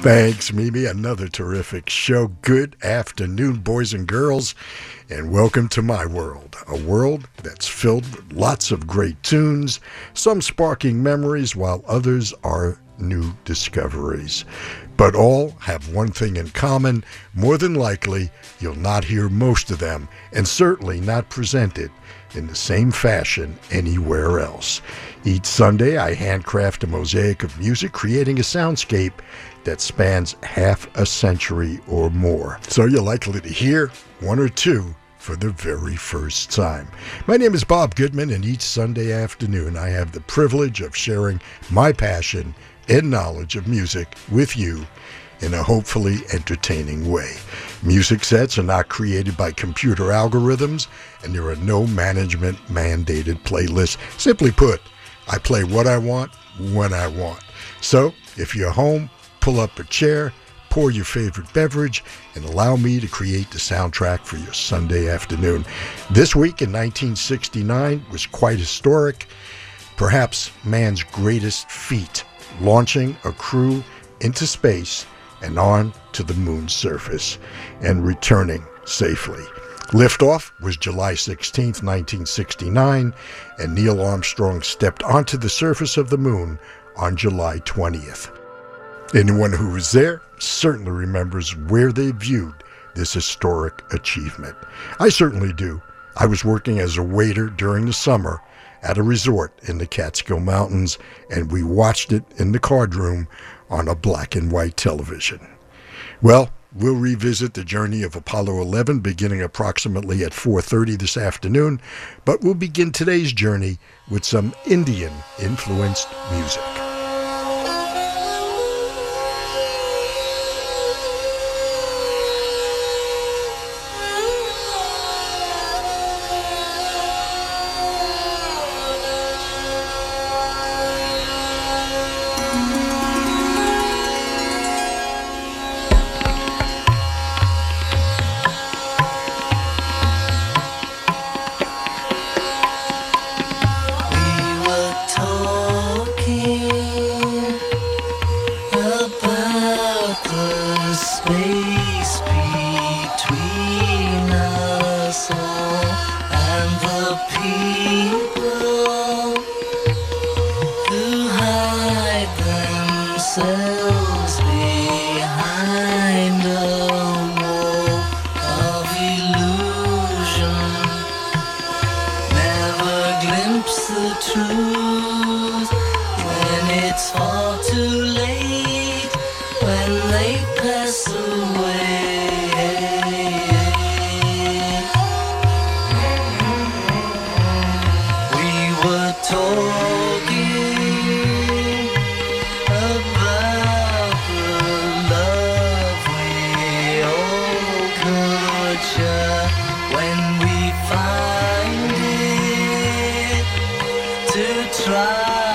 Thanks, Mimi. Another terrific show. Good afternoon, boys and girls, and welcome to my world. A world that's filled with lots of great tunes, some sparking memories, while others are new discoveries. But all have one thing in common. More than likely, you'll not hear most of them, and certainly not presented in the same fashion anywhere else. Each Sunday, I handcraft a mosaic of music, creating a soundscape that spans half a century or more. So you're likely to hear one or two for the very first time. My name is Bob Goodman, and each Sunday afternoon I have the privilege of sharing my passion and knowledge of music with you in a hopefully entertaining way. Music sets are not created by computer algorithms, and there are no management mandated playlists. Simply put, I play what I want when I want. So, if you're home, pull up a chair, pour your favorite beverage, and allow me to create the soundtrack for your Sunday afternoon. This week in 1969 was quite historic, perhaps man's greatest feat, launching a crew into space and on to the moon's surface and returning safely. Liftoff was July 16, 1969, and Neil Armstrong stepped onto the surface of the moon on July 20th. Anyone who was there certainly remembers where they viewed this historic achievement. I certainly do. I was working as a waiter during the summer at a resort in the Catskill Mountains, and we watched it in the card room on a black and white television. Well, we'll revisit the journey of Apollo 11 beginning approximately at 4:30 this afternoon, but we'll begin today's journey with some Indian influenced music. try.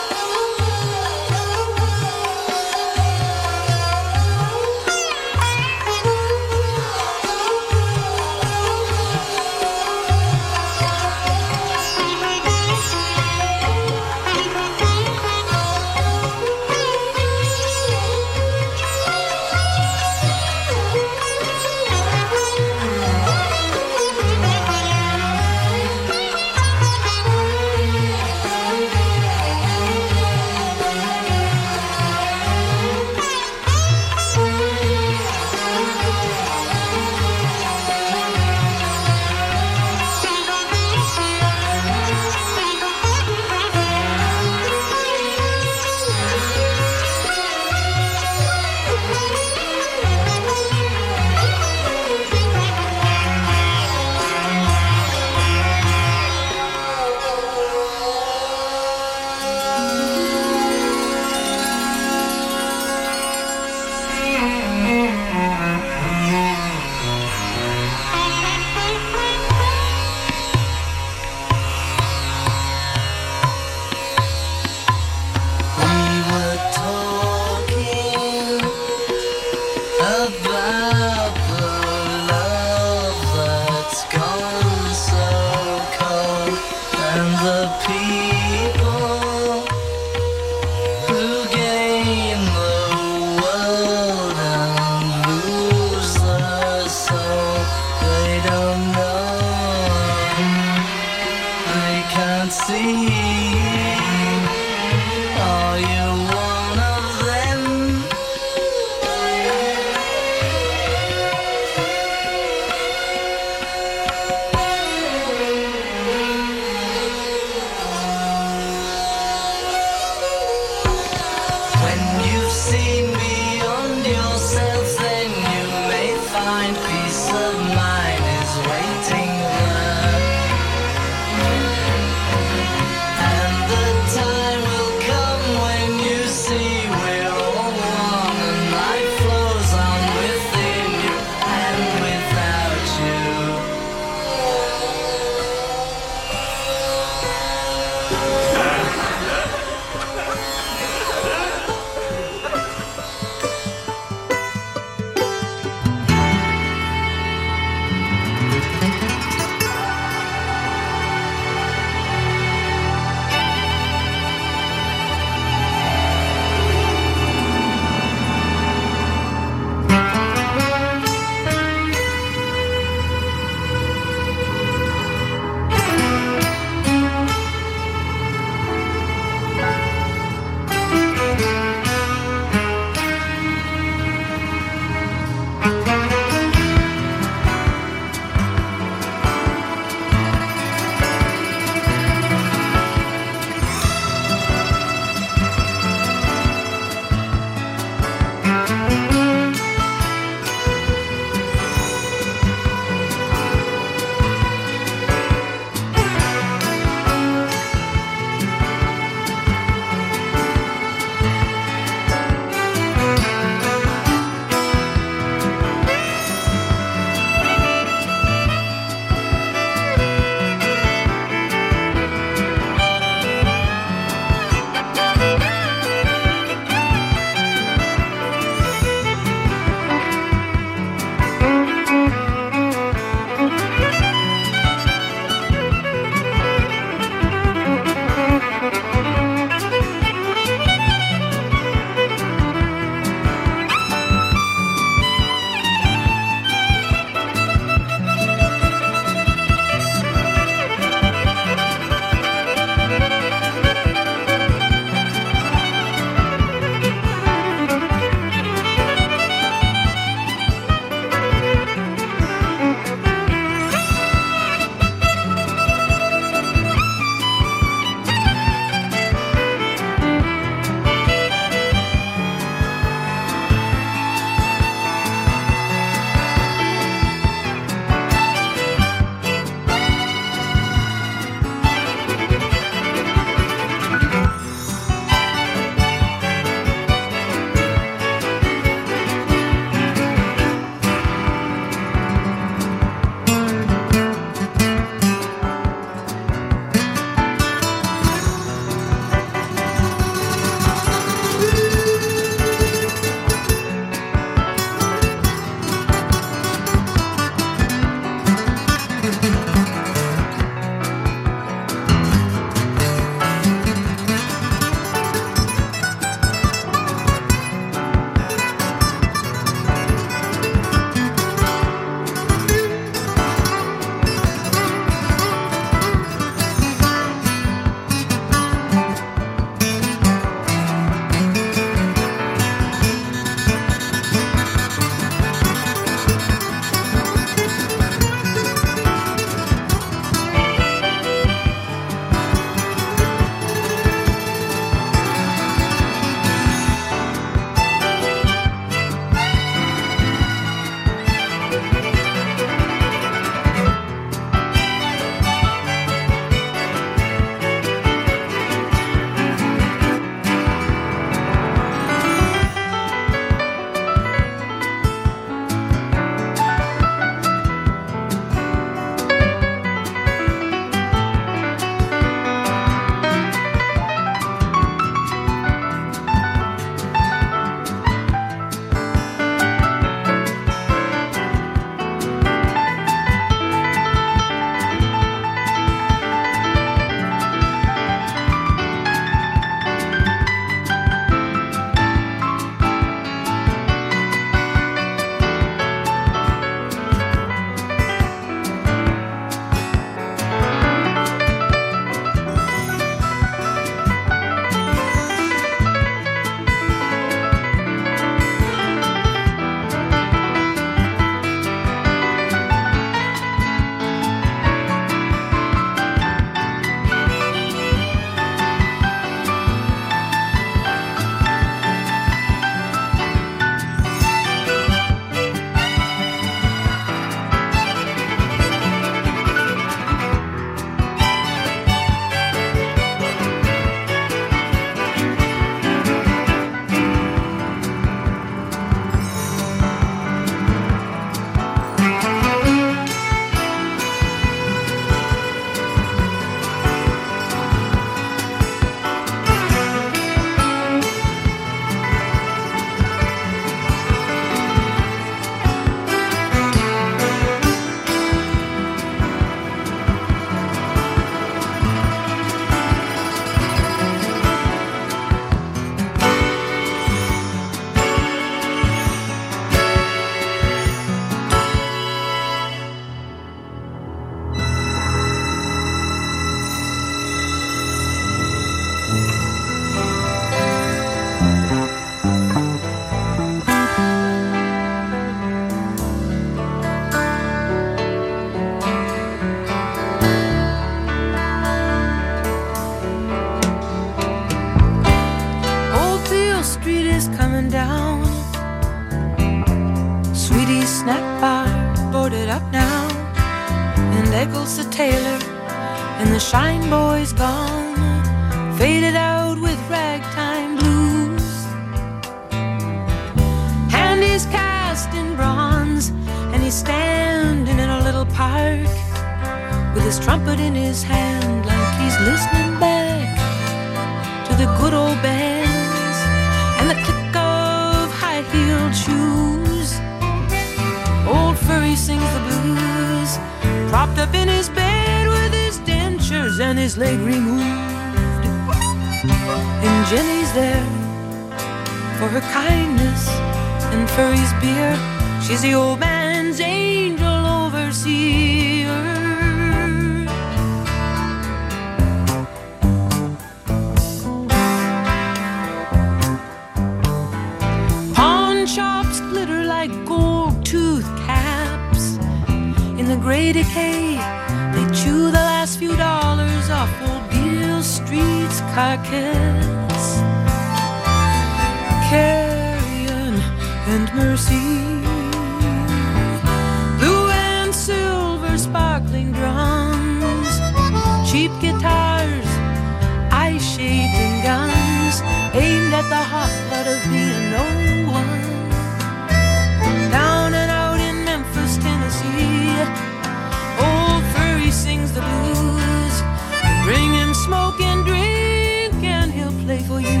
For you.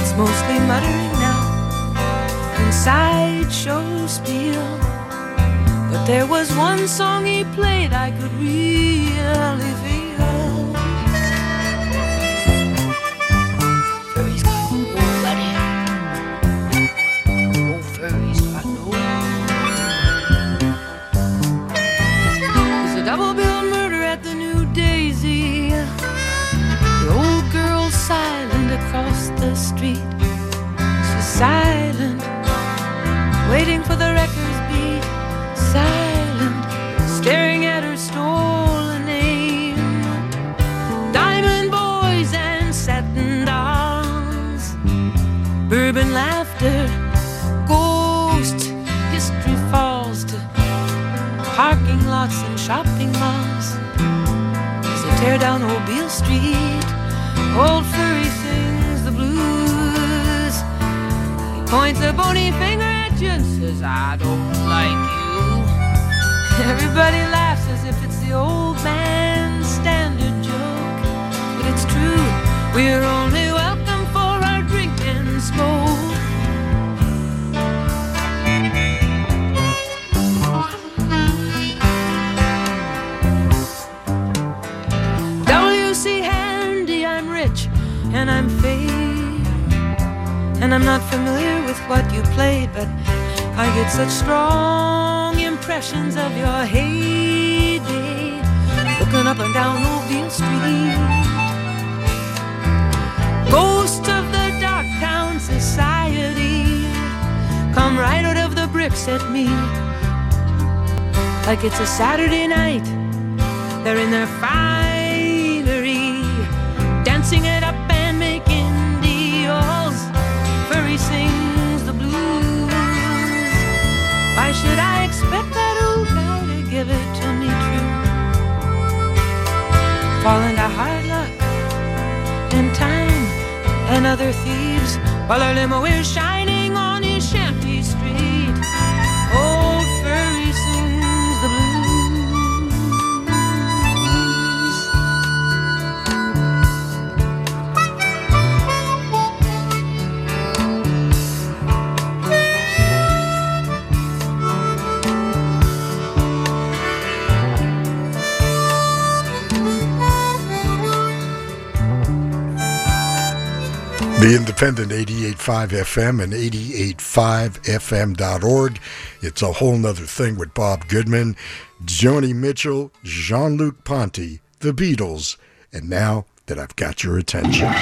It's mostly muttering now and sideshow spiel. But there was one song he played I could really feel. Silent across the street. She's silent, waiting for the records beat. Silent, staring at her stolen name. Diamond boys and satin dolls, bourbon laughter, ghost history falls to parking lots and shopping malls. As they tear down old Beale Street, old points a bony finger at you and says, I don't like you. Everybody laughs as if it's the old man's standard joke. But it's true, we're only And I'm not familiar with what you played, but I get such strong impressions of your heyday. Looking up and down Beale Street. Ghost of the dark town society. Come right out of the bricks at me. Like it's a Saturday night. They're in their finery, dancing and other thieves. While our limo is shining The Independent 88.5 FM and 88.5FM.org. It's a whole nother thing with Bob Goodman, Joni Mitchell, Jean Luc Ponty, The Beatles, and now that I've got your attention.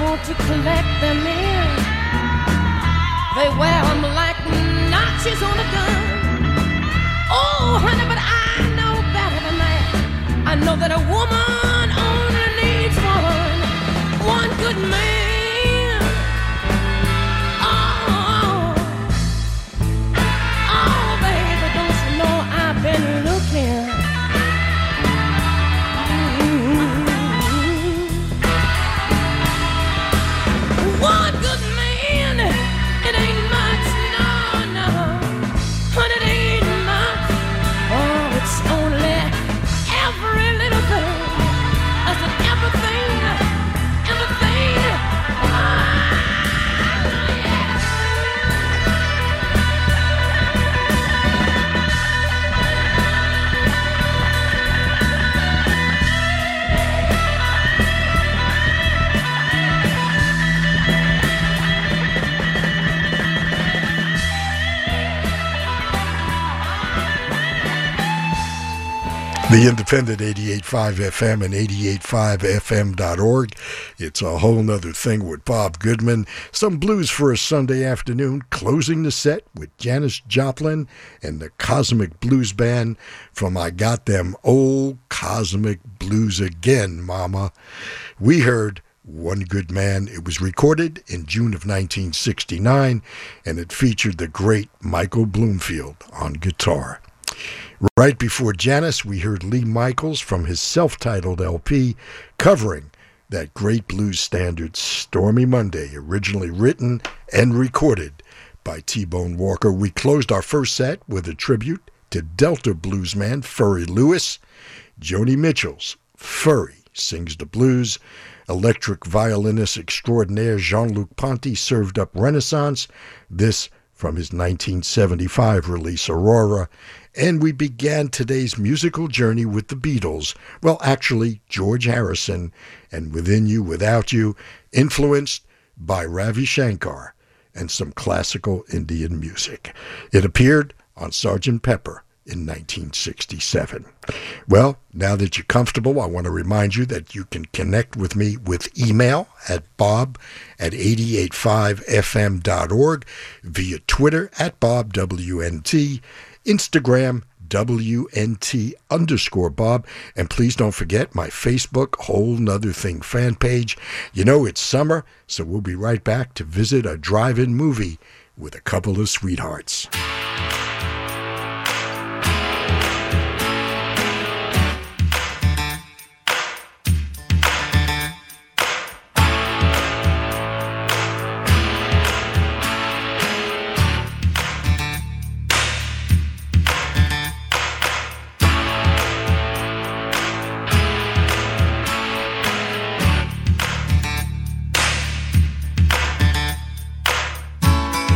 Want to collect them in. They wear them like notches on a gun. Oh, honey, but I know better than that. I know that a woman only needs one, one good man. The Independent 88.5 FM and 88.5FM.org. It's a whole nother thing with Bob Goodman. Some blues for a Sunday afternoon, closing the set with Janis Joplin and the Kozmic Blues Band from I Got Them Old Cosmic Blues Again, Mama. We heard one Good Man. It was recorded in June of 1969 and it featured the great Michael Bloomfield on guitar. Right before Janis, we heard Lee Michaels from his self titled LP covering that great blues standard Stormy Monday, originally written and recorded by T Bone Walker. We closed our first set with a tribute to Delta bluesman Furry Lewis. Joni Mitchell's Furry sings the blues. Electric violinist extraordinaire Jean Luc Ponty served up Renaissance. This from his 1975 release Aurora. And we began today's musical journey with the Beatles. Well, actually, George Harrison and Within You, Without You, influenced by Ravi Shankar and some classical Indian music. It appeared on Sgt. Pepper in 1967. Well, now that you're comfortable, I want to remind you that you can connect with me with email at bob at 885fm.org, via Twitter at bobwnt, Instagram WNT underscore Bob. And please don't forget my Facebook Whole 'Nuther Thing fan page. You know, it's summer, so we'll be right back to visit a drive in movie with a couple of sweethearts.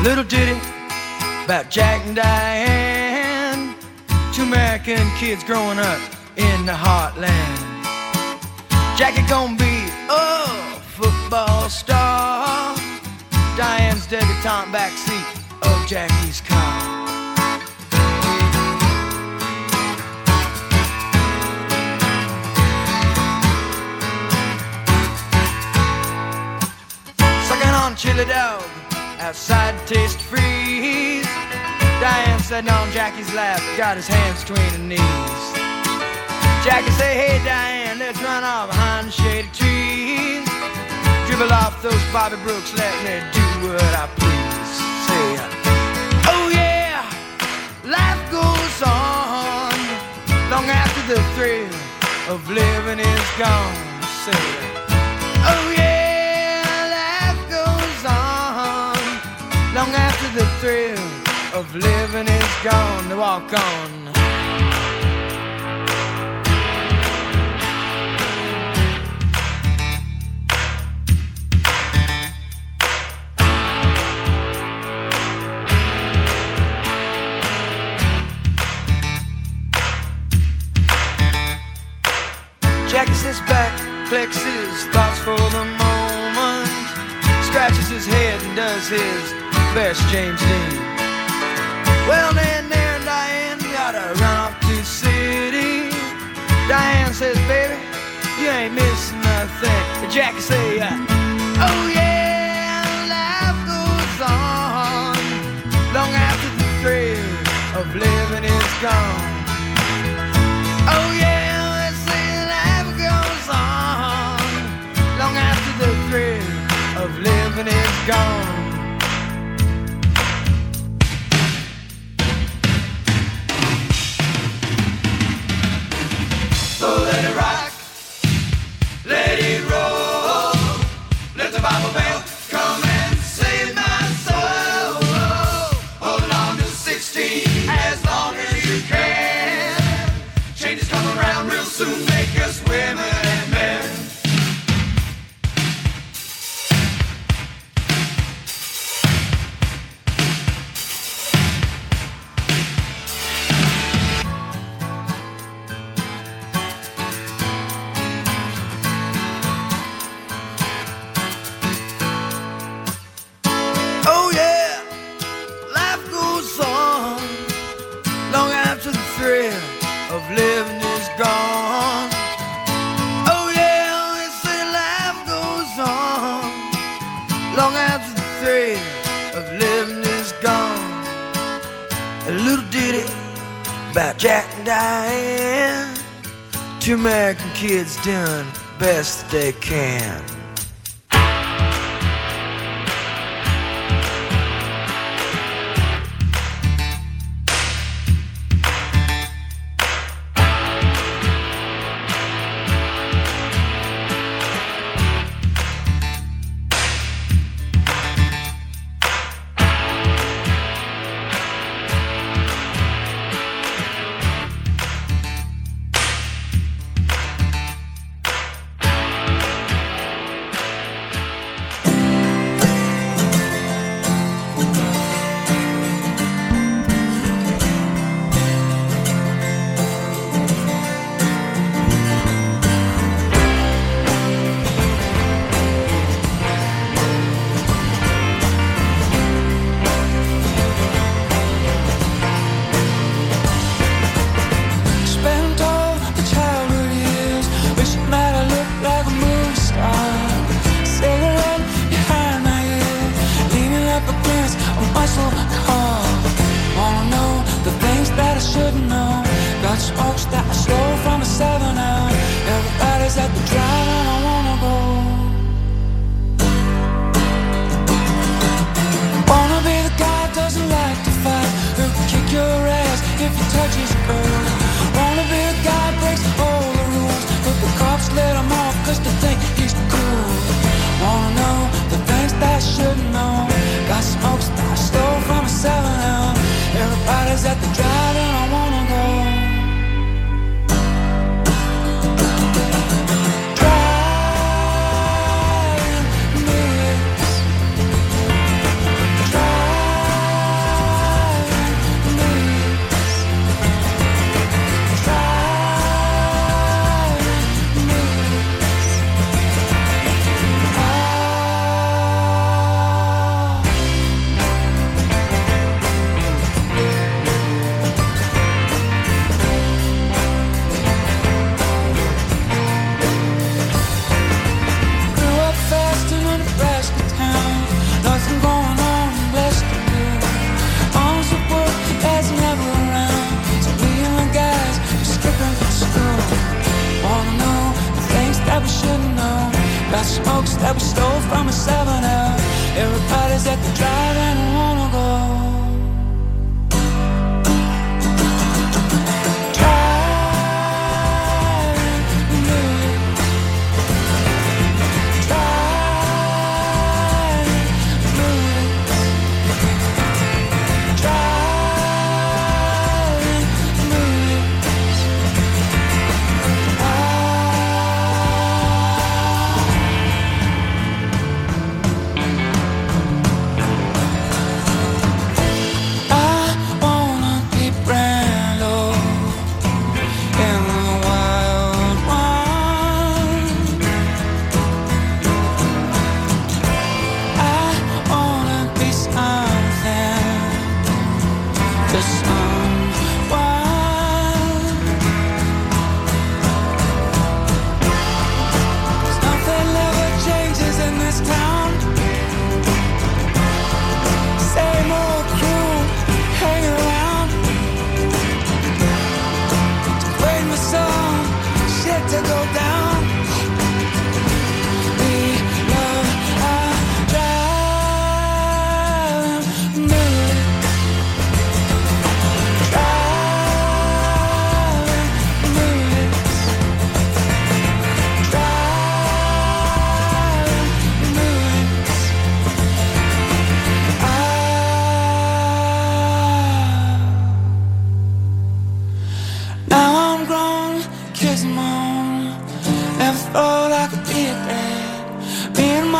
Little ditty about Jack and Diane, two American kids growing up in the heartland. Jackie gonna be a football star. Diane's debutante backseat of Jackie's car. Chili dog outside taste freeze. Diane sitting on Jackie's lap, got his hands between her knees. Jackie say, hey Diane, let's run off behind the shady trees. Dribble off those Bobbie Brooks, let me do what I please. Say, oh yeah, life goes on long after the thrill of living is gone. Say, the thrill of living is gone. To walk on. Jackie sits back, flexes thoughts for the moment, scratches his head and does his best James Dean. Well, then, there, Diane, gotta run off to city. Diane says, baby, you ain't missing nothing. But Jackie say, uh, oh yeah, life goes on long after the thrill of living is gone. Oh yeah, let's say life goes on long after the thrill of living is gone. About Jack and Diane. Two American kids doing best they can.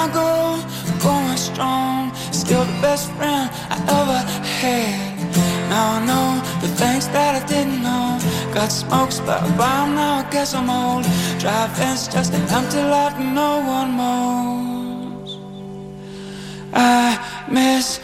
I go, I'm going strong. Still the best friend I ever had. Now I know the things that I didn't know. Got smokes, but by now I guess I'm old. Driving's just an empty lot, no one knows. I miss.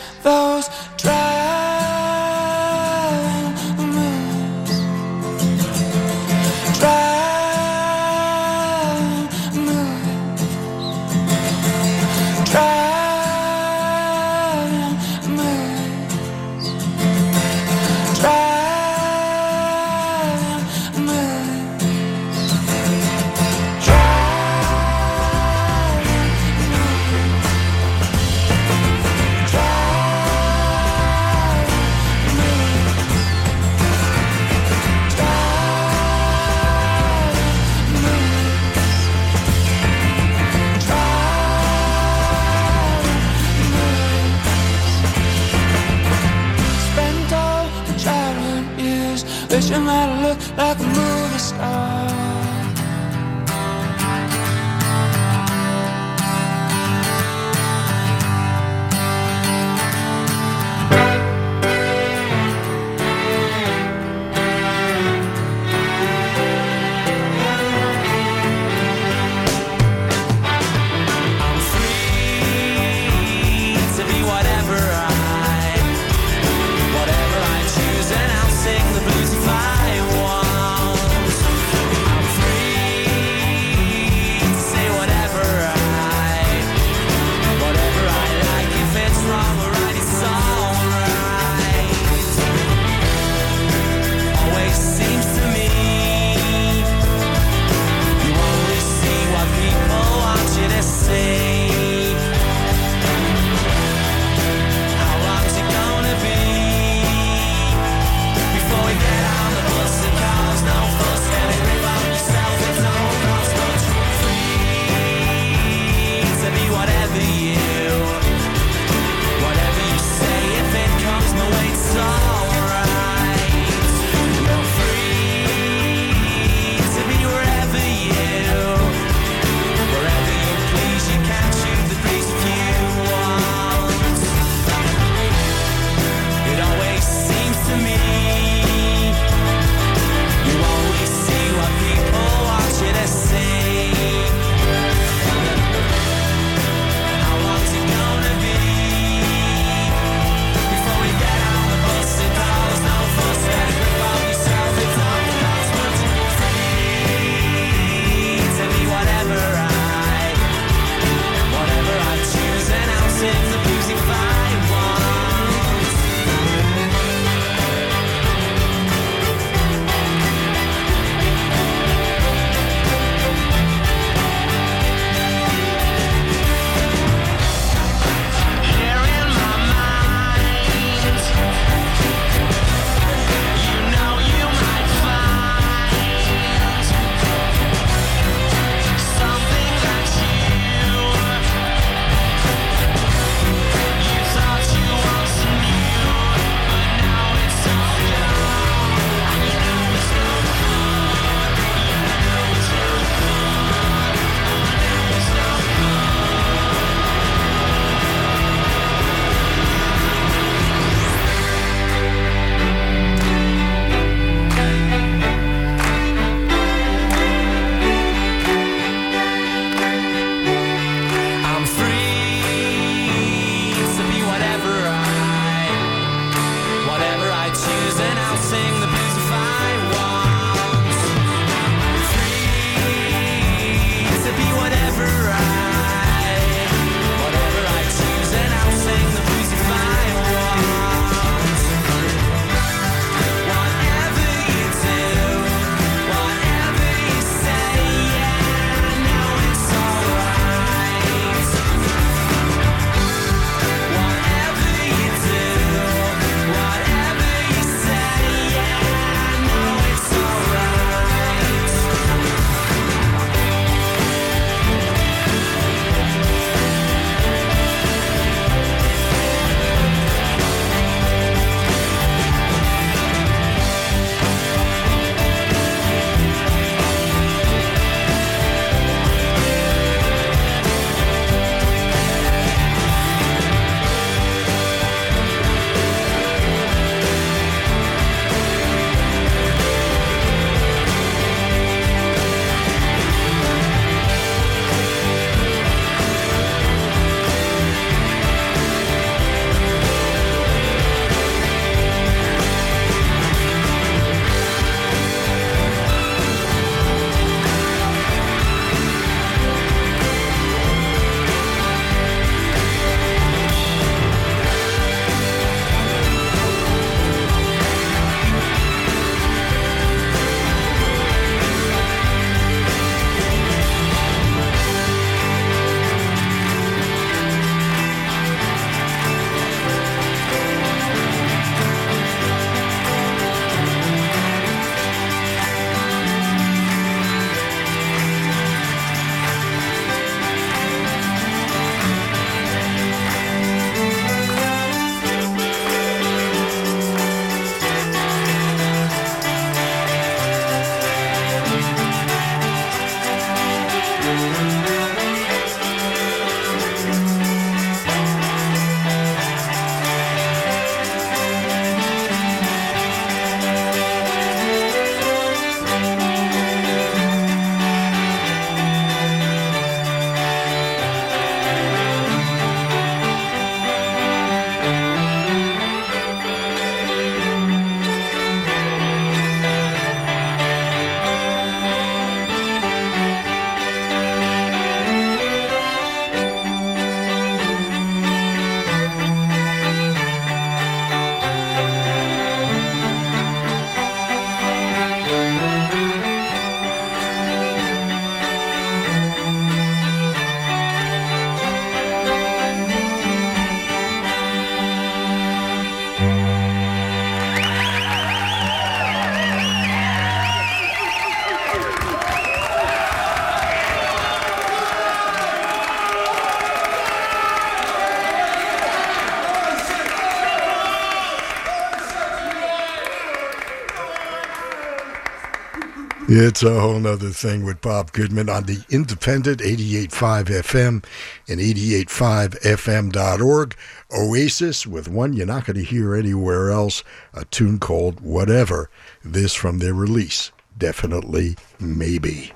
It's a Whole 'Nuther Thing with Bob Goodman on the independent 88.5 FM and 88.5fm.org. Oasis with one you're not going to hear anywhere else, a tune called Whatever. This from their release, Definitely Maybe.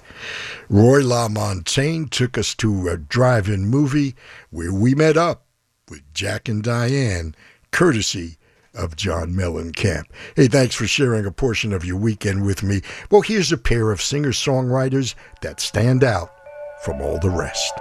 Ray LaMontagne took us to a drive in movie where we met up with Jack and Diane, courtesy of John Mellencamp. Hey, thanks for sharing a portion of your weekend with me. Well, here's a pair of singer songwriters that stand out from all the rest.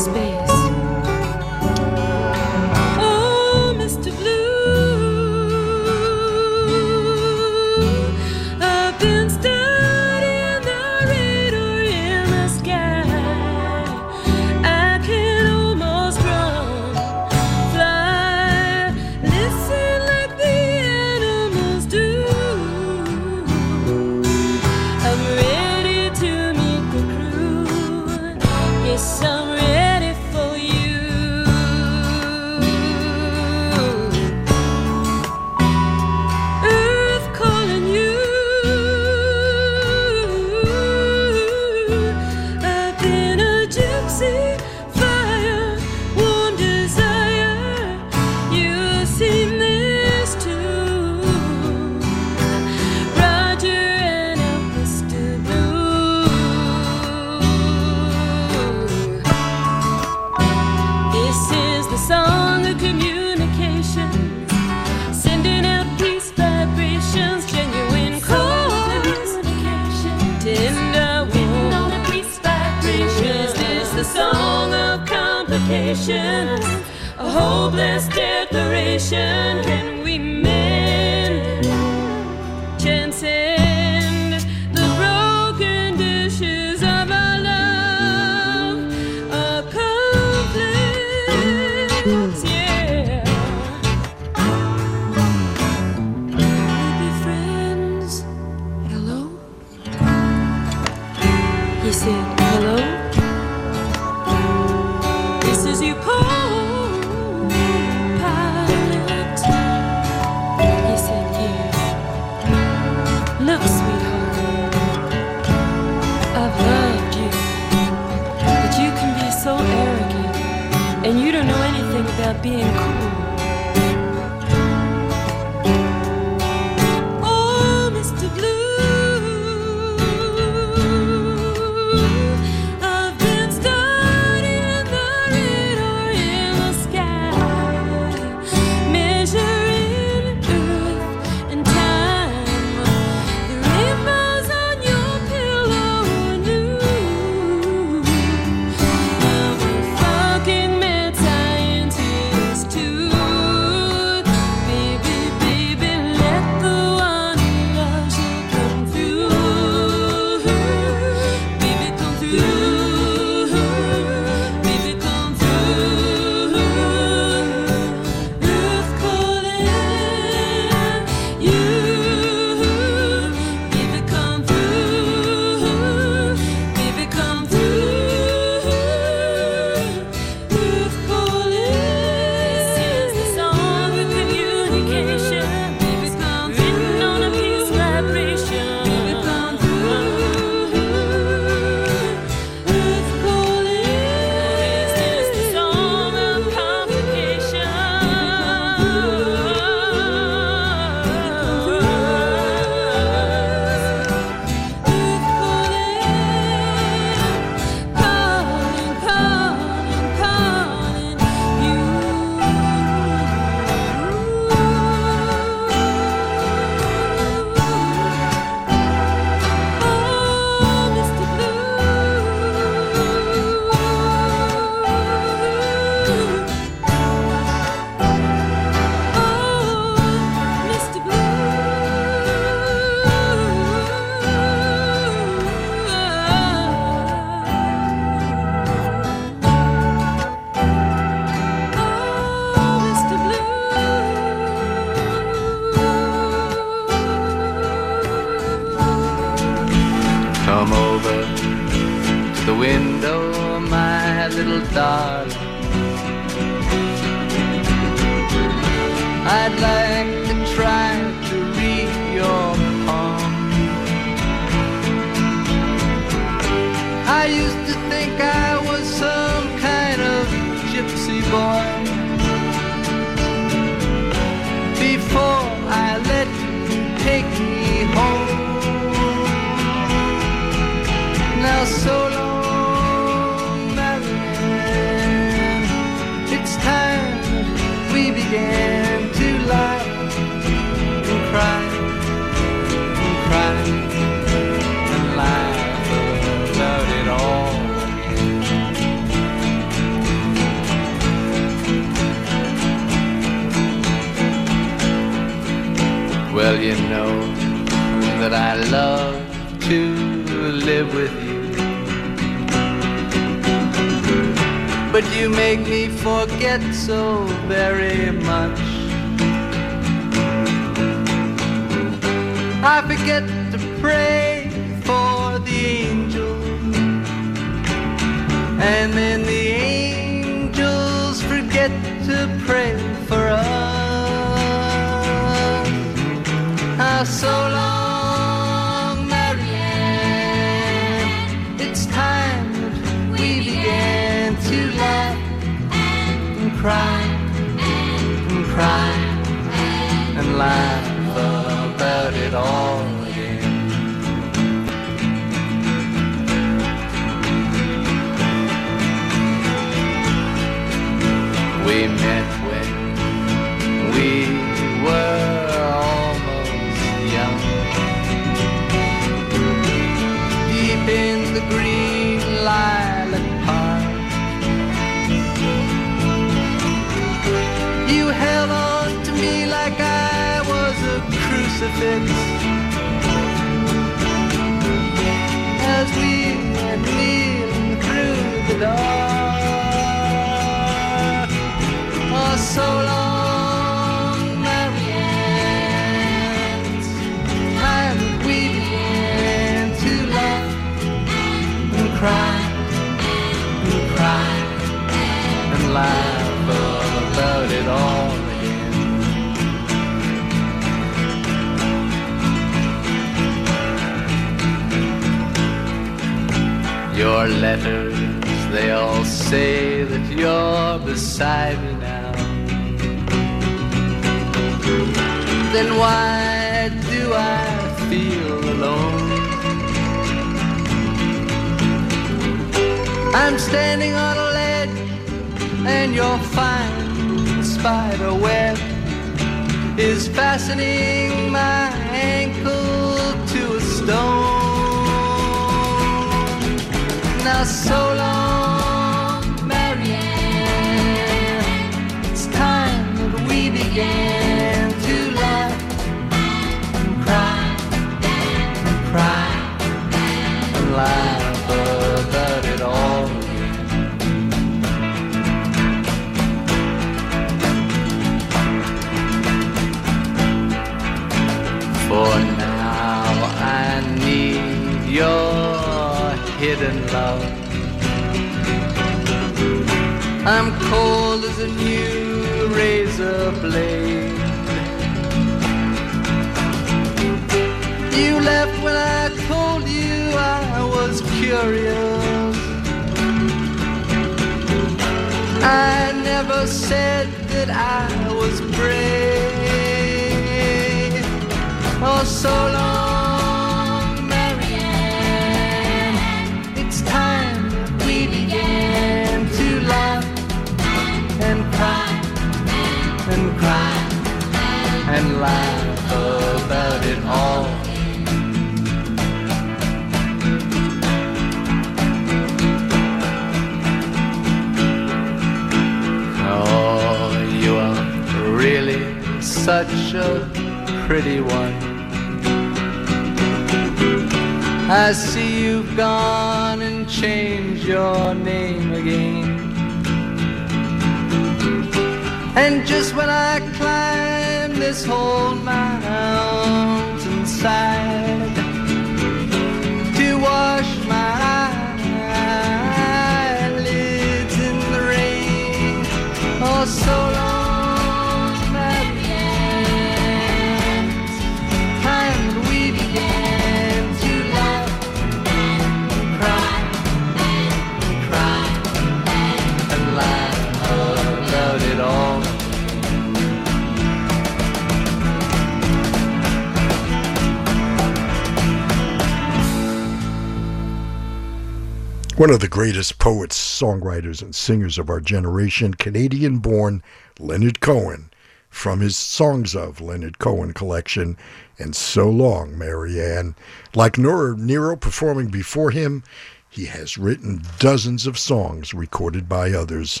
One of the greatest poets, songwriters, and singers of our generation, Canadian born Leonard Cohen, from his Songs of Leonard Cohen collection, and So Long, Marianne. Like Laura Nyro performing before him, he has written dozens of songs recorded by others.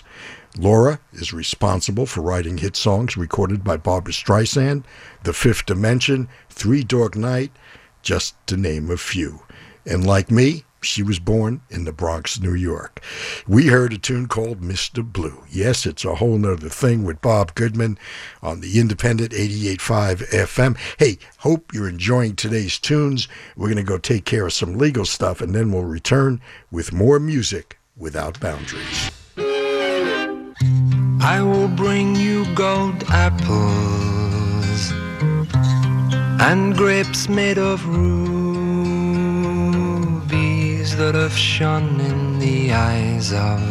Laura is responsible for writing hit songs recorded by Barbra Streisand, The Fifth Dimension, Three Dog Night, just to name a few. And like me, she was born in the Bronx, New York. We heard a tune called Mr. Blue. Yes, it's a Whole 'Nuther Thing with Bob Goodman on the independent 88.5 FM. Hey, hope you're enjoying today's tunes. We're going to go take care of some legal stuff and then we'll return with more music without boundaries. I will bring you gold apples and grapes made of that have shone in the eyes of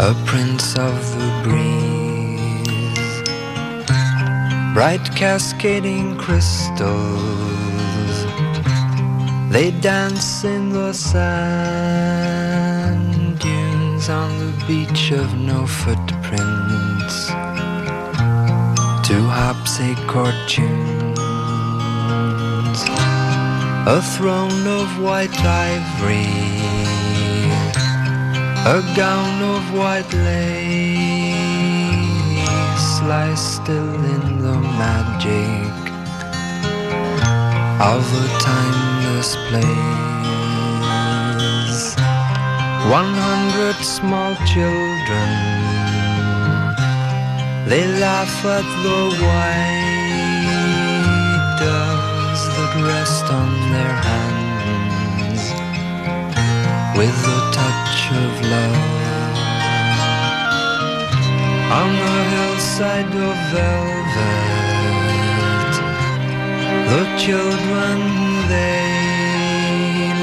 a prince of the breeze. Bright cascading crystals, they dance in the sand dunes on the beach of no footprints Two harpsichord tunes. A throne of white ivory, a gown of white lace. Lies still in the magic of a timeless place. One hundred small children, they laugh at the white doves that rest on their hands with the touch of love. On the hillside of velvet, the children they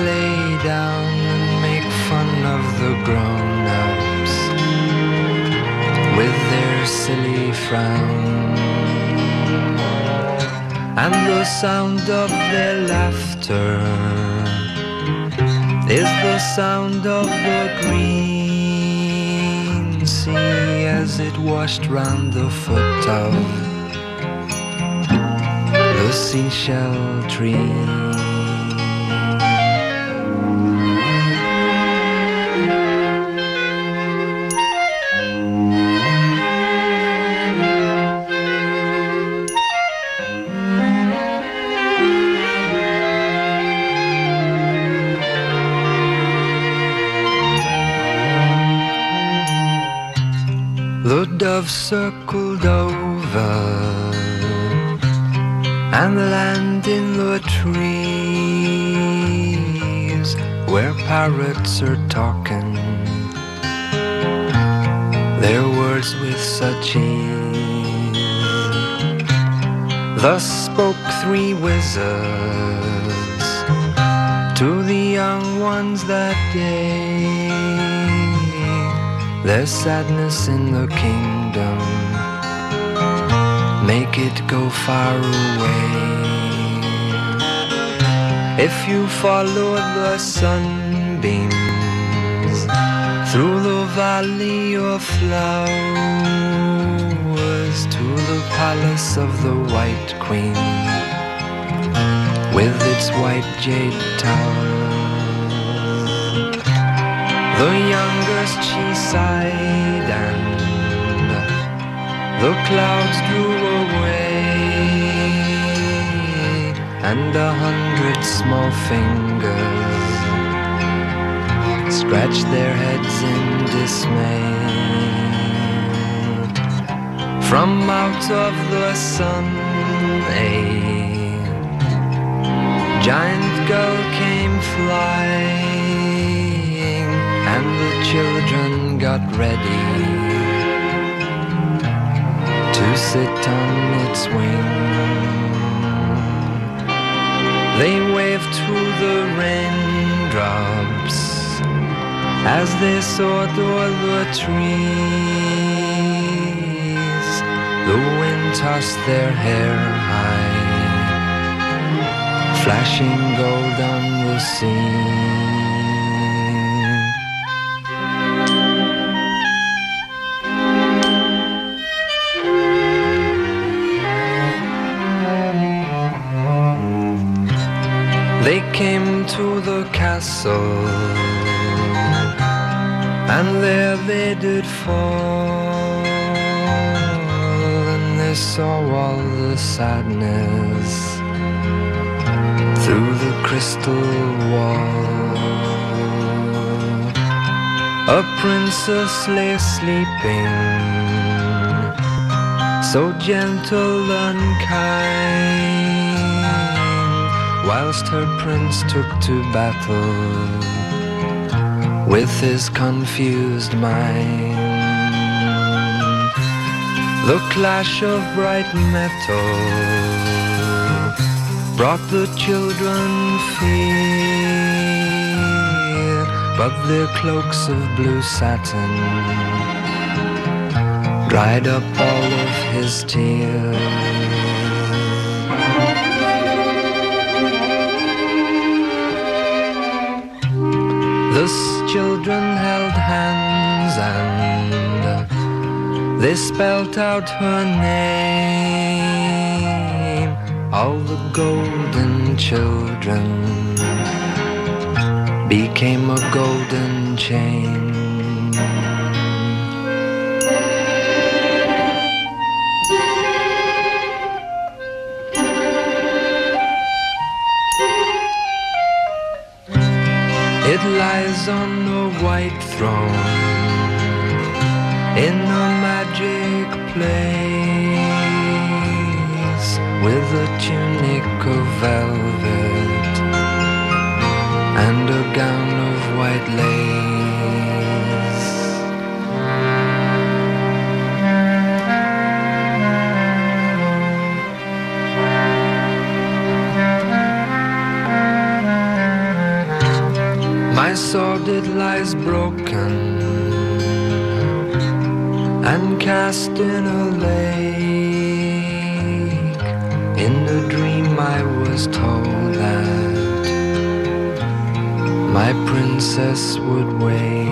lay down and make fun of the grown-ups with their silly frown. And the sound of their laughter is the sound of the green sea as it washed round the foot of the seashell tree. Circled over and land in the trees where parrots are talking their words with such ease. Thus spoke three wizards to the young ones that day. There's sadness in the make it go far away. If you follow the sunbeams through the valley of flowers to the palace of the White Queen with its white jade tower. The youngest she sighed and the clouds drew away and a hundred small fingers scratched their heads in dismay. From out of the sun a giant gull came flying and the children got ready sit on its wing. They waved to the raindrops as they soared o'er the trees. The wind tossed their hair high, flashing gold on the sea. They came to the castle, and there they did fall, and they saw all the sadness through the crystal wall. A princess lay sleeping, so gentle and kind, whilst her prince took to battle with his confused mind. The clash of bright metal brought the children fear, but their cloaks of blue satin dried up all of his tears. The children held hands and they spelt out her name. All the golden children became a golden chain. On the white throne in a magic place with a tunic of velvet and a gown of white lace. It lies broken and cast in a lake. In a dream I was told that my princess would wait.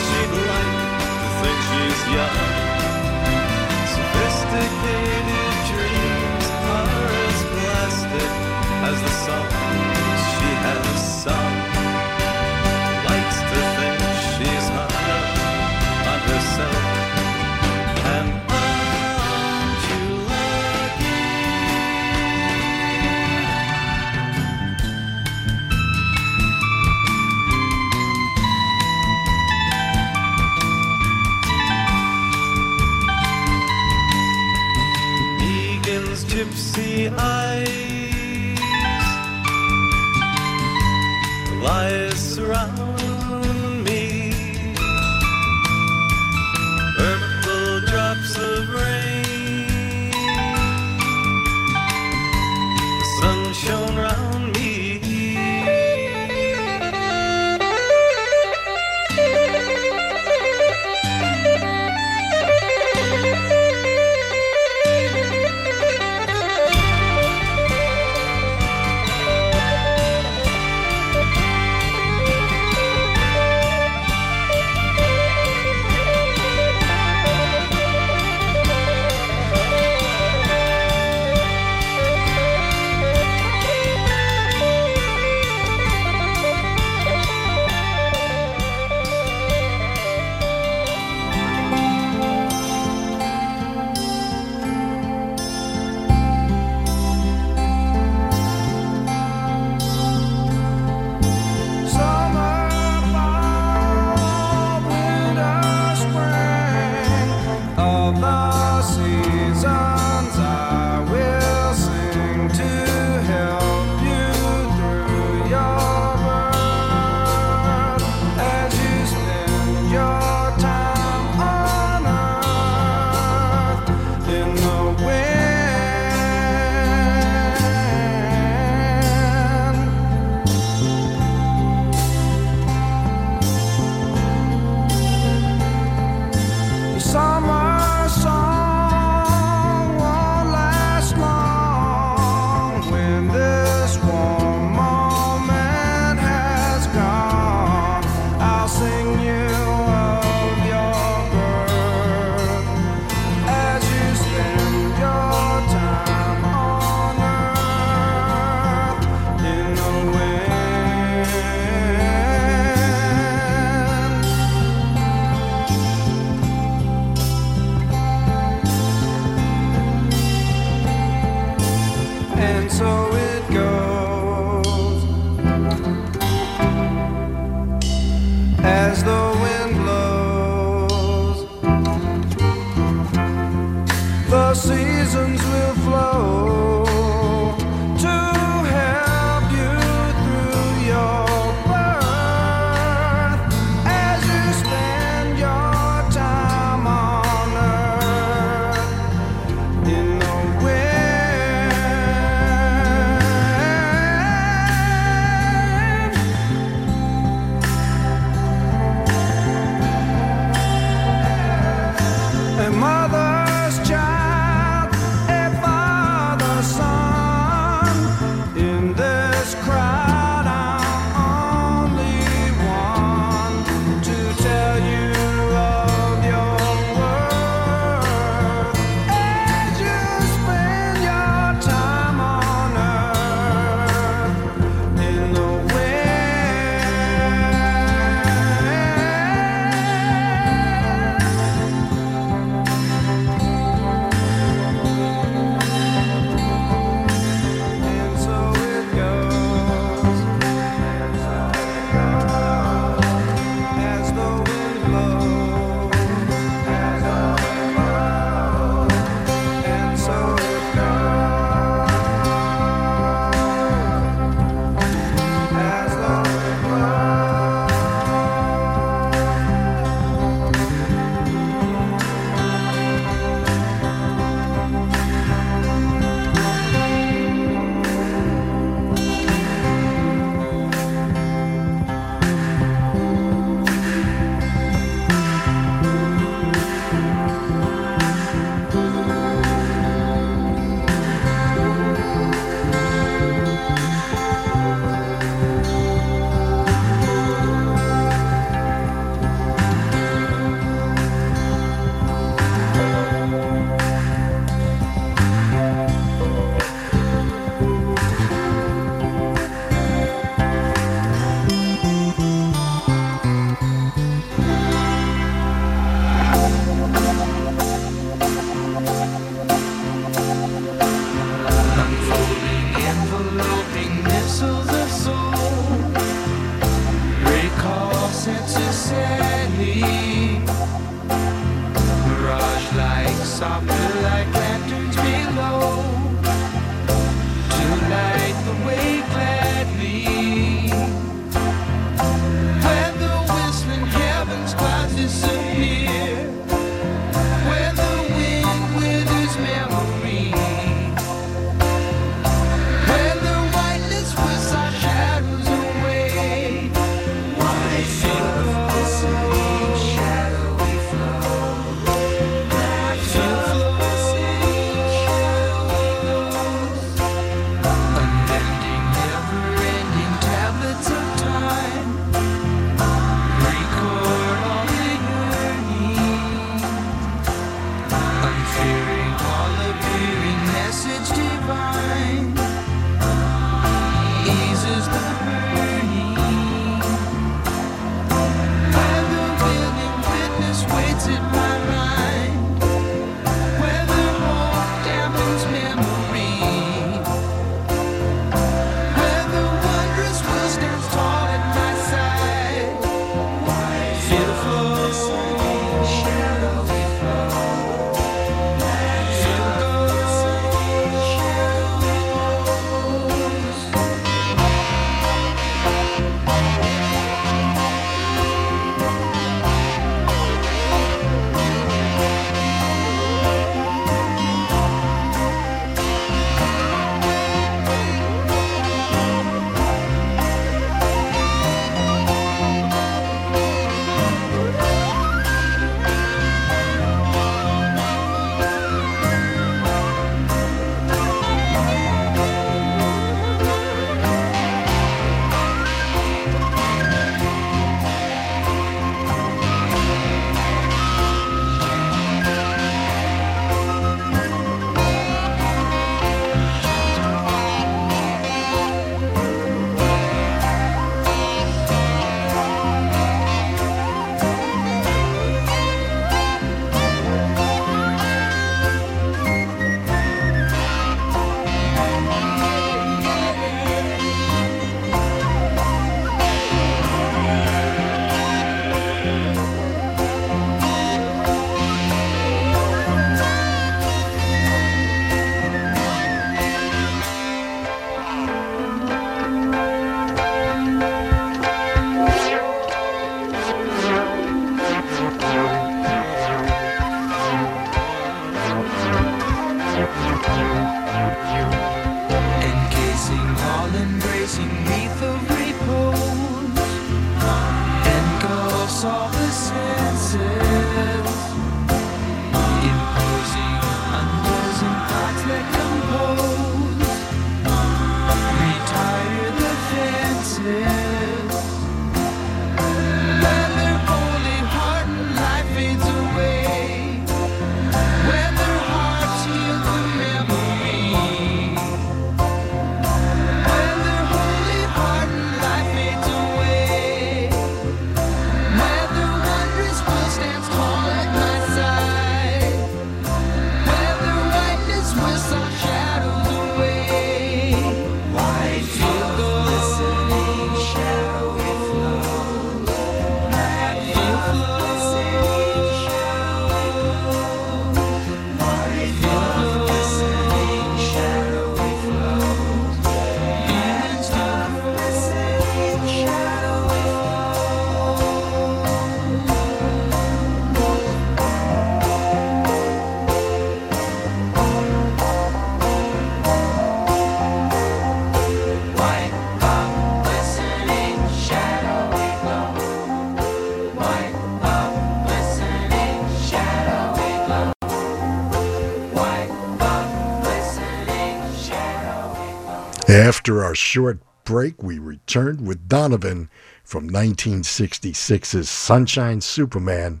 After our short break, we returned with Donovan from 1966's Sunshine Superman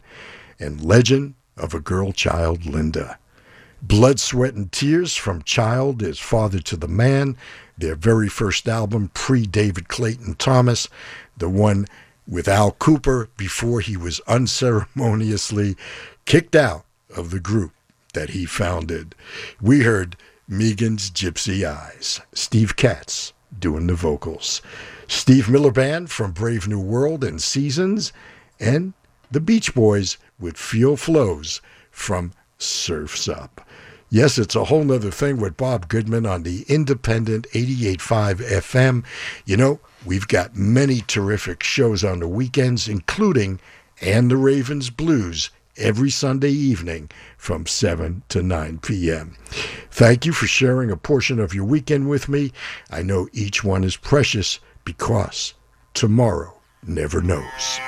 and Legend of a Girl Child Linda. Blood, Sweat, and Tears from Child is Father to the Man, their very first album pre David Clayton Thomas, the one with Al Kooper before he was unceremoniously kicked out of the group that he founded. We heard Meagan's Gypsy Eyes, Steve Katz doing the vocals, Steve Miller Band from Brave New World and Seasons, and the Beach Boys with Feel Flows from Surfs Up. Yes, it's a Whole 'Nuther Thing with Bob Goodman on the independent 88.5 FM. You know, we've got many terrific shows on the weekends, including And the Ravens Blues every Sunday evening from 7 to 9 p.m. Thank you for sharing a portion of your weekend with me. I know each one is precious because tomorrow never knows.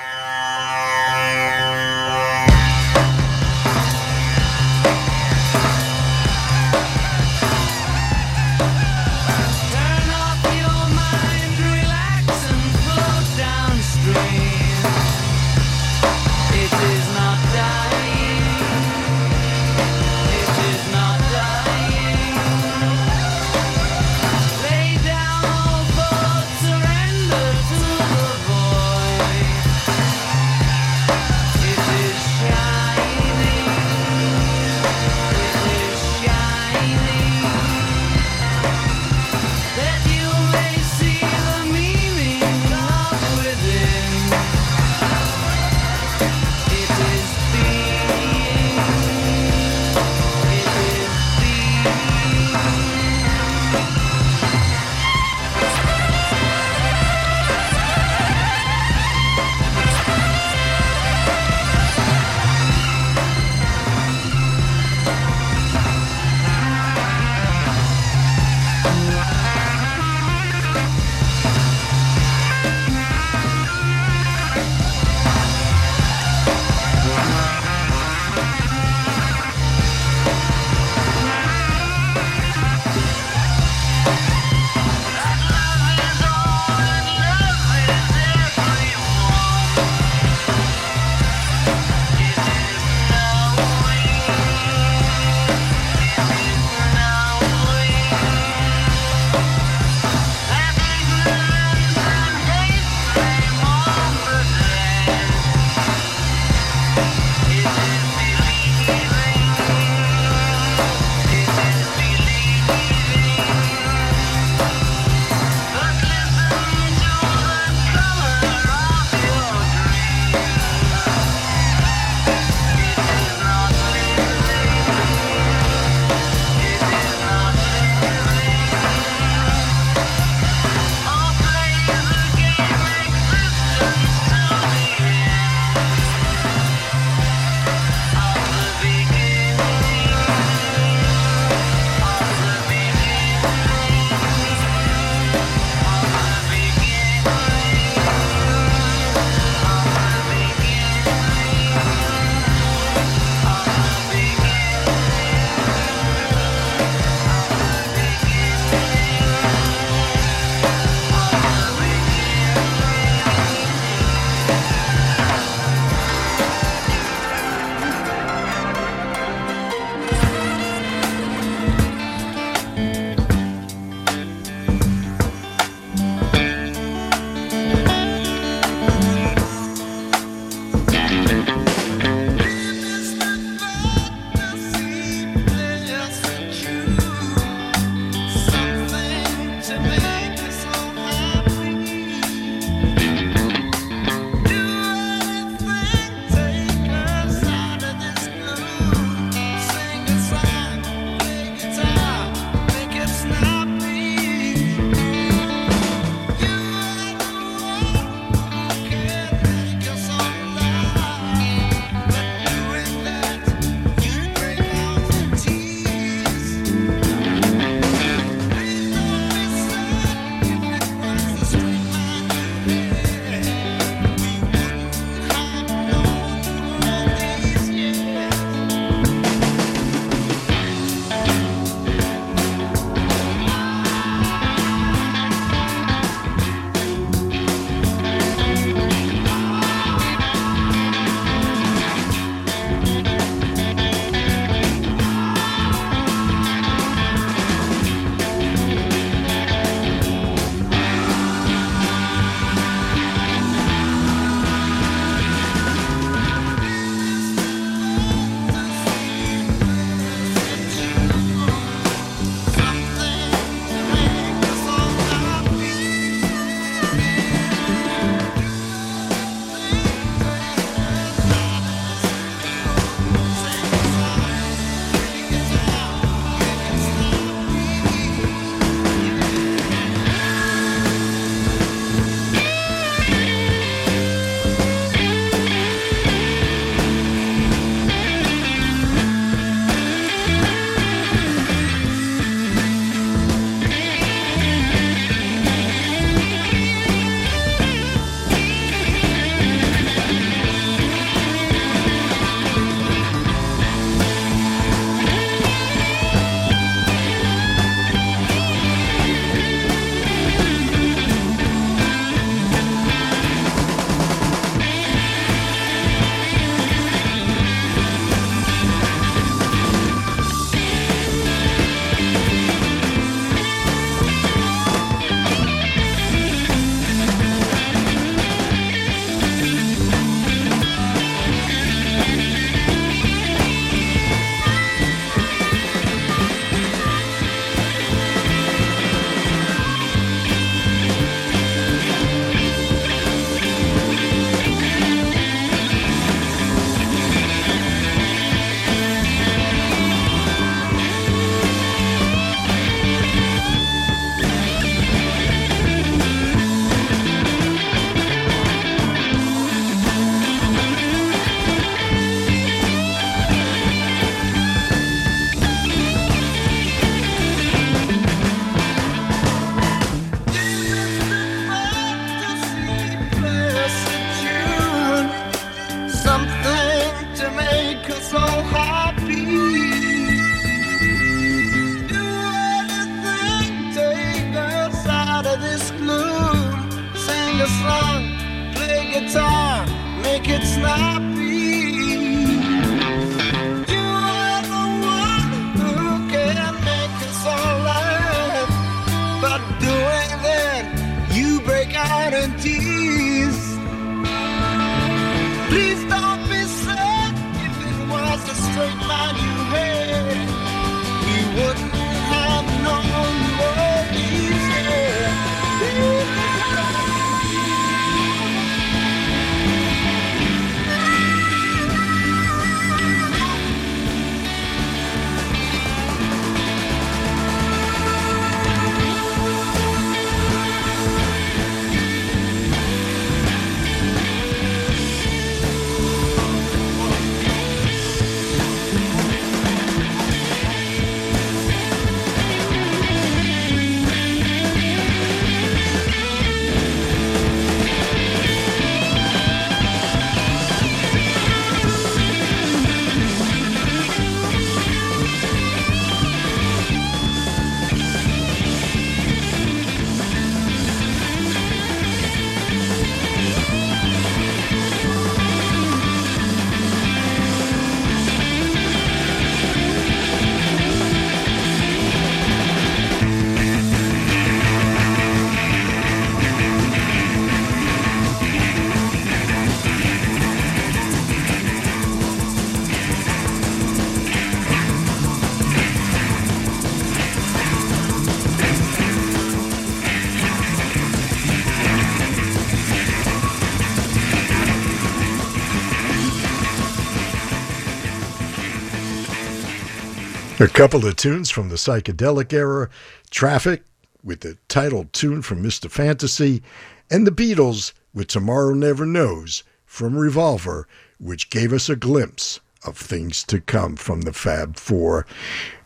A couple of tunes from the psychedelic era Traffic with the title tune from Mr. Fantasy, and the Beatles with Tomorrow Never Knows from Revolver, which gave us a glimpse of things to come from the Fab Four.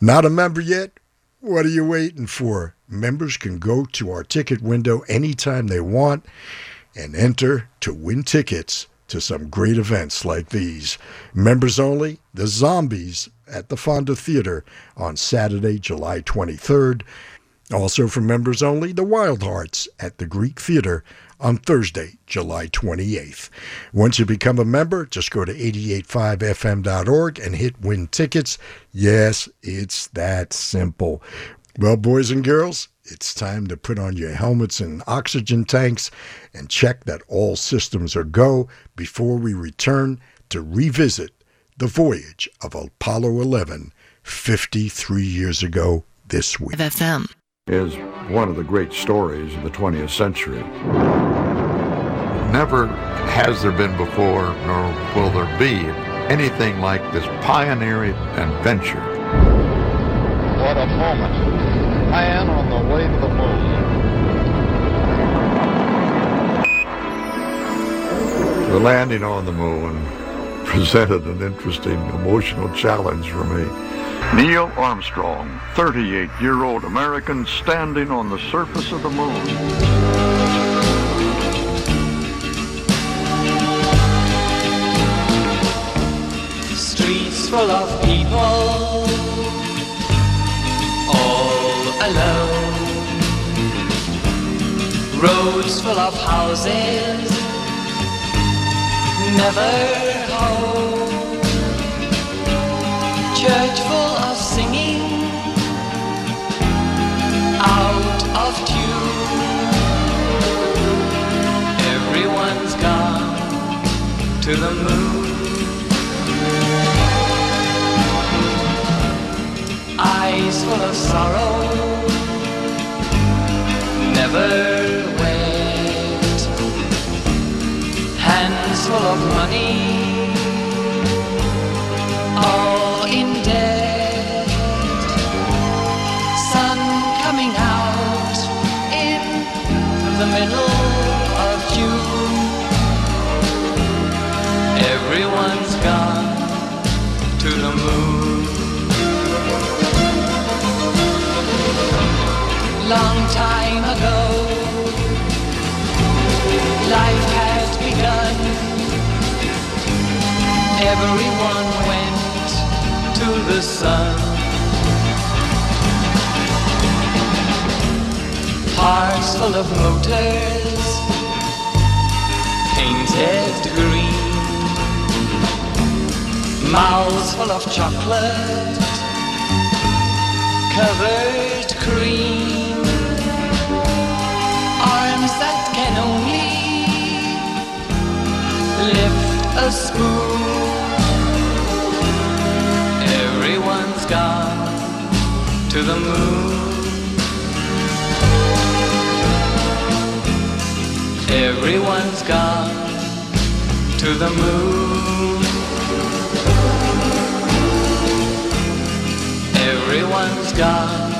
Not a member yet? What are you waiting for? Members can go to our ticket window anytime they want and enter to win tickets to some great events like these. Members only, The Zombies at the Fonda Theater on Saturday, July 23rd. Also for members only, The Wild Hearts at the Greek Theater on Thursday, July 28th. Once you become a member, just go to 885fm.org and hit win tickets. Yes, it's that simple. Well, boys and girls, it's time to put on your helmets and oxygen tanks and check that all systems are go before we return to revisit the voyage of Apollo 11 53 years ago this week. FM. is one of the great stories of the 20th century. Never has there been before, nor will there be, anything like this pioneering adventure. What a moment. Man on the way to the moon. The landing on the moon presented an interesting emotional challenge for me. Neil Armstrong, 38 year old American standing on the surface of the moon. Streets full of people, all alone. Roads full of houses, never Church full of singing, out of tune. Everyone's gone to the moon. Eyes full of sorrow, never wet. Hands full of money, Long time ago, life had begun. Everyone went to the sun. Hearts full of motors, painted green. Mouths full of chocolate, covered cream. lift a spoon. Everyone's gone to the moon. Everyone's gone to the moon. Everyone's gone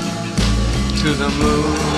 to the moon.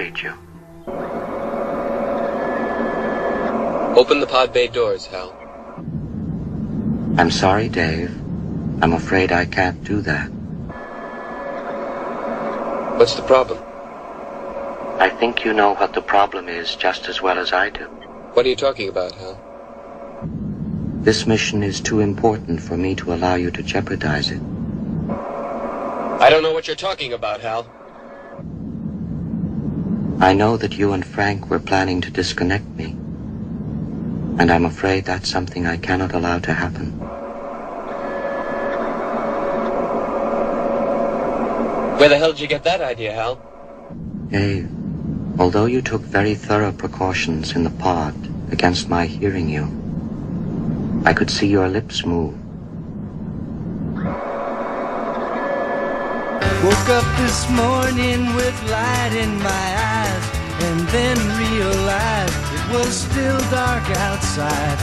You. Open the pod bay doors, Hal. I'm sorry, Dave. I'm afraid I can't do that. What's the problem? I think you know what the problem is just as well as I do. What are you talking about, Hal? This mission is too important for me to allow you to jeopardize it. I don't know what you're talking about, Hal. I know that you and Frank were planning to disconnect me. And I'm afraid that's something I cannot allow to happen. Where the hell did you get that idea, Hal? Dave, although you took very thorough precautions in the pod against my hearing you, I could see your lips move. Woke up this morning with light in my eyes and then realized it was still dark outside.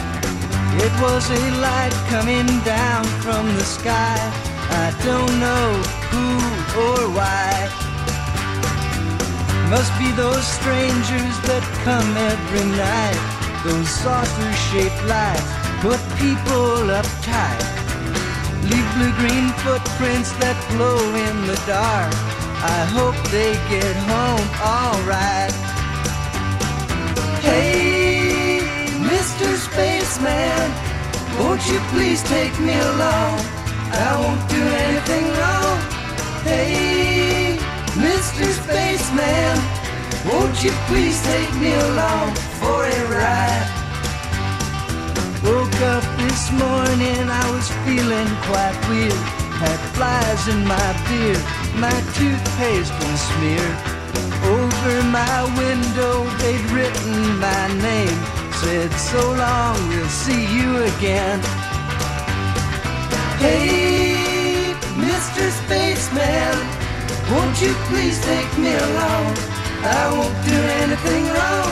It was a light coming down from the sky. I don't know who or why. Must be those strangers that come every night. Those saucer shaped lights put people uptight. Leave blue-green footprints that glow in the dark. I hope they get home alright. Hey, Mr. Spaceman, won't you please take me along? I won't do anything wrong. Hey, Mr. Spaceman, won't you please take me along for a ride? Woke up this morning, I was feeling quite weird. Had flies in my beard, my toothpaste was smeared. Over my window, they'd written my name. Said, so long, we'll see you again. Hey, Mr. Spaceman, won't you please take me along? I won't do anything wrong.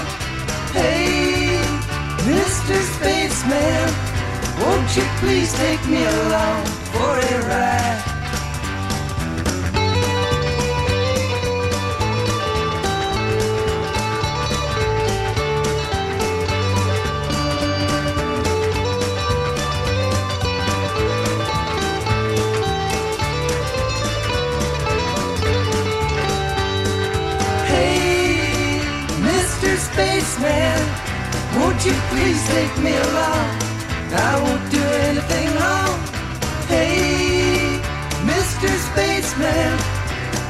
Hey, Mr. Spaceman, won't you please take me along for a ride? Spaceman, won't you please take me along? I won't do anything wrong. Hey, Mr. Spaceman,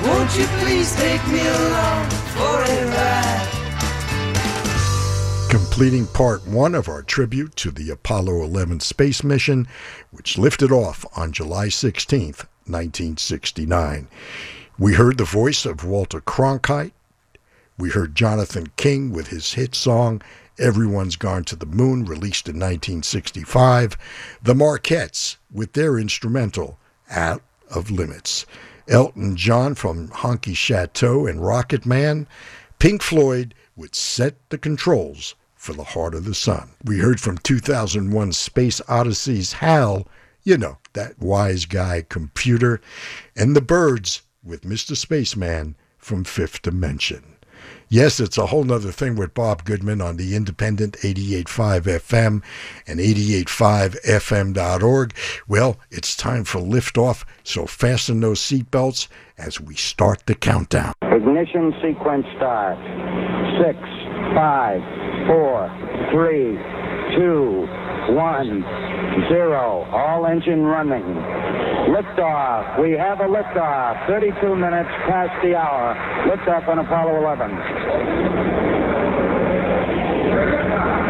won't you please take me along for a ride? completing part one of our tribute to the Apollo 11 space mission, which lifted off on July 16, 1969. We heard the voice of Walter Cronkite. We heard Jonathan King with his hit song, Everyone's Gone to the Moon, released in 1965. The Marketts with their instrumental, Out of Limits. Elton John from Honky Chateau and Rocket Man. Pink Floyd would set the controls for the heart of the sun. We heard from 2001 Space Odyssey's Hal, you know, that wise guy computer, and the Byrds with Mr. Spaceman from Fifth Dimension. Yes, it's a whole nother thing with Bob Goodman on the independent 88.5 FM and 88.5fm.org. Well, it's time for liftoff, so fasten those seatbelts as we start the countdown. Ignition sequence start. Six, five, four, three, two, one, zero. All engine running. Liftoff. We have a liftoff. 32 minutes past the hour. Liftoff on Apollo 11.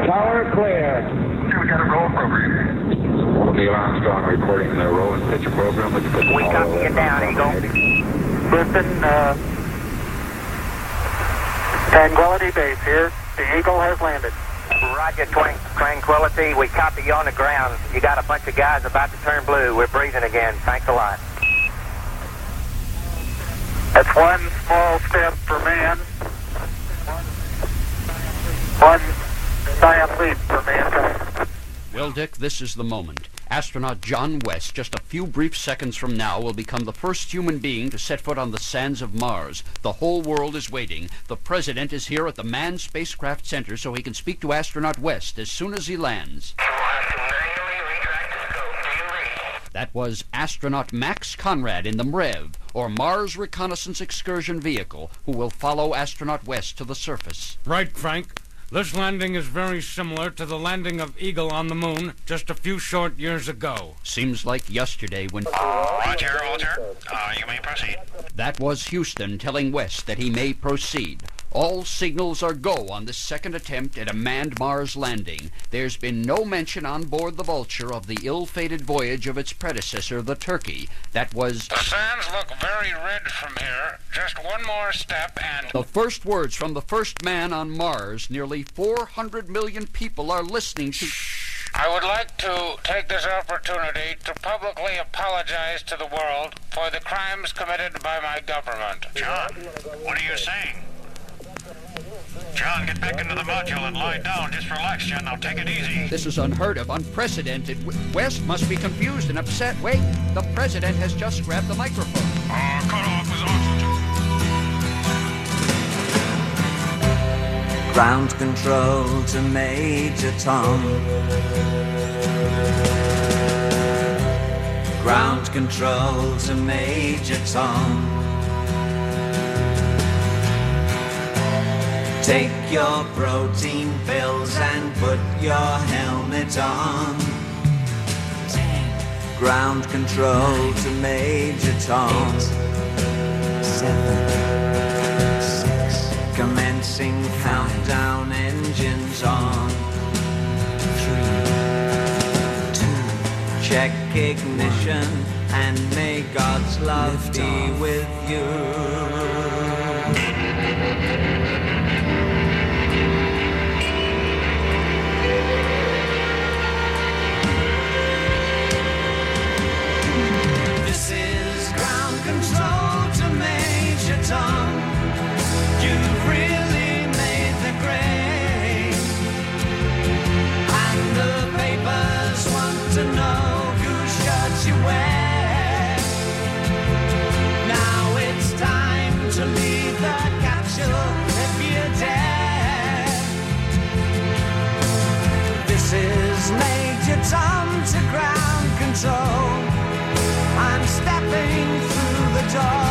Tower clear. We got a roll program. Neil Armstrong reporting the roll and pitch program. With the we copy it down, Eagle. Listen, uh, Tranquility Base here. The Eagle has landed. Roger, twang, Tranquility. We copy you on the ground. You got a bunch of guys about to turn blue. We're breathing again. Thanks a lot. That's one small step for man. One giant leap for mankind. Well, Dick, this is the moment. Astronaut John West, just a few brief seconds from now, will become the first human being to set foot on the sands of Mars. The whole world is waiting. The President is here at the Manned Spacecraft Center so he can speak to Astronaut West as soon as he lands. That was astronaut Max Conrad in the MREV, or Mars Reconnaissance Excursion Vehicle, who will follow astronaut West to the surface. Right, Frank. This landing is very similar to the landing of Eagle on the moon just a few short years ago. Seems like yesterday when. Roger, Roger. Uh, you may proceed. That was Houston telling West that he may proceed. All signals are go on this second attempt at a manned Mars landing. There's been no mention on board the Vulture of the ill-fated voyage of its predecessor, the Turkey. That was... The sands look very red from here. Just one more step and... The first words from the first man on Mars. Nearly 400 million people are listening to... I would like to take this opportunity to publicly apologize to the world for the crimes committed by my government. John, what are you saying? John, get back into the module and lie down. Just relax, John. Now take it easy. This is unheard of, unprecedented. West must be confused and upset. Wait, the president has just grabbed the microphone. Uh, cut off his oxygen. Ground control to Major Tom. Ground control to Major Tom. Take your protein pills and put your helmet on. Ground control to Major Tom. Seven, six. Commencing countdown engines on. Three, two. Check ignition and may God's love be with you. Tom you've really made the grade, and the papers want to know who shot you where. Now it's time to leave the capsule if you dare. This is Major Tom to ground control. I'm stepping through the door.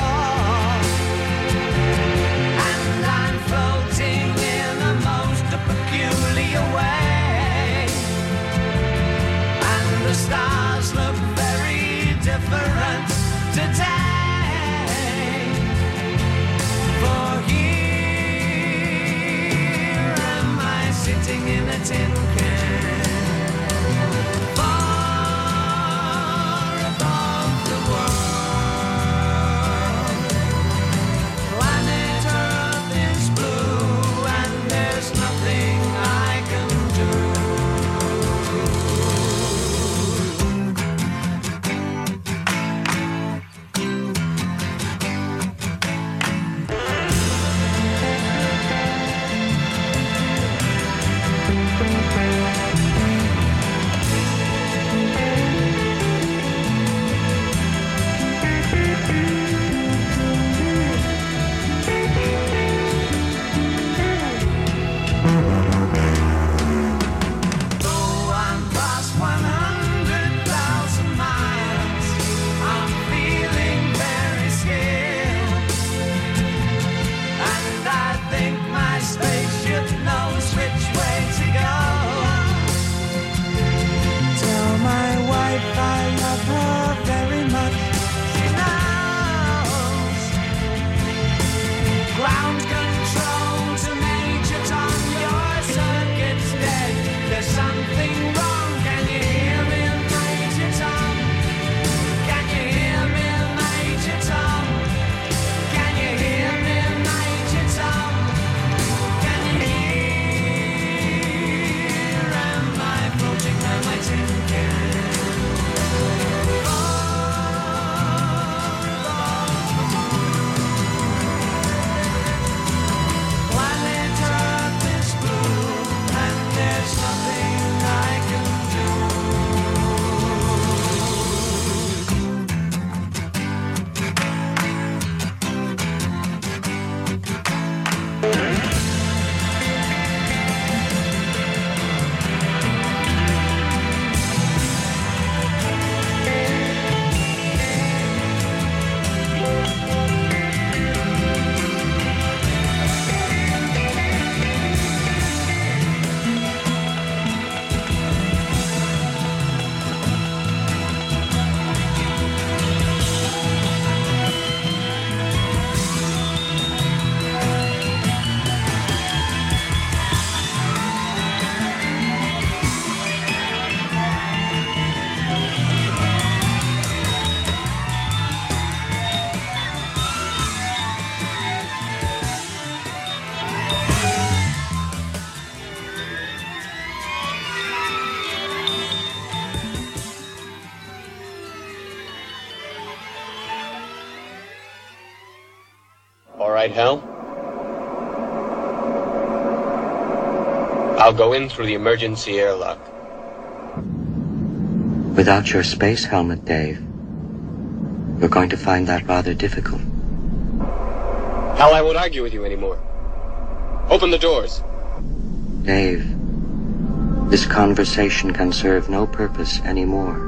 Go in through the emergency airlock. Without your space helmet, Dave, you're going to find that rather difficult. Hal, I won't argue with you anymore. Open the doors. Dave, this conversation can serve no purpose anymore.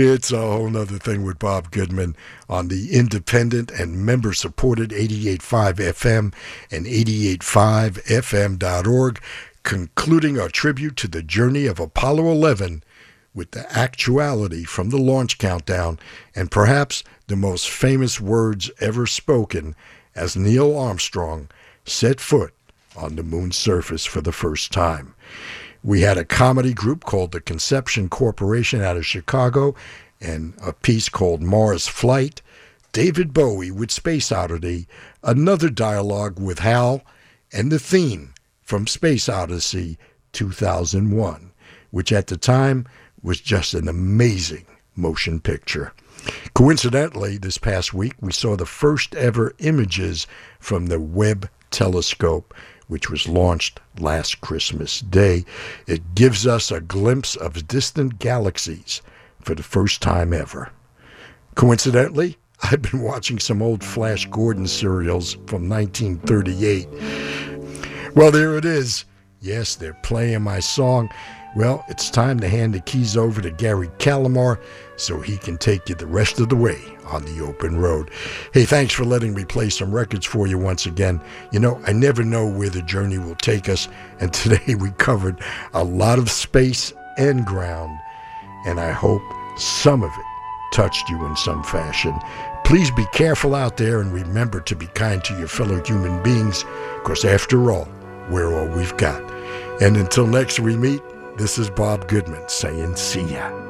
It's a whole nother thing with Bob Goodman on the independent and member supported 88.5 FM and 88.5FM.org, concluding our tribute to the journey of Apollo 11 with the actuality from the launch countdown and perhaps the most famous words ever spoken as Neil Armstrong set foot on the moon's surface for the first time. We had a comedy group called the Conception Corporation out of Chicago and a piece called Mars Flight. David Bowie with Space Oddity, another dialogue with Hal, and the theme from Space Odyssey 2001, which at the time was just an amazing motion picture. Coincidentally, this past week we saw the first ever images from the Webb telescope which was launched last Christmas Day. It gives us a glimpse of distant galaxies for the first time ever. Coincidentally, I've been watching some old Flash Gordon serials from 1938. Well, there it is. Yes, they're playing my song. Well, it's time to hand the keys over to Gary Calamar so he can take you the rest of the way on the open road. Hey, thanks for letting me play some records for you once again. You know, I never know where the journey will take us, and today we covered a lot of space and ground, and I hope some of it touched you in some fashion. Please be careful out there and remember to be kind to your fellow human beings, because after all, we're all we've got. And until next we meet, this is Bob Goodman saying see ya.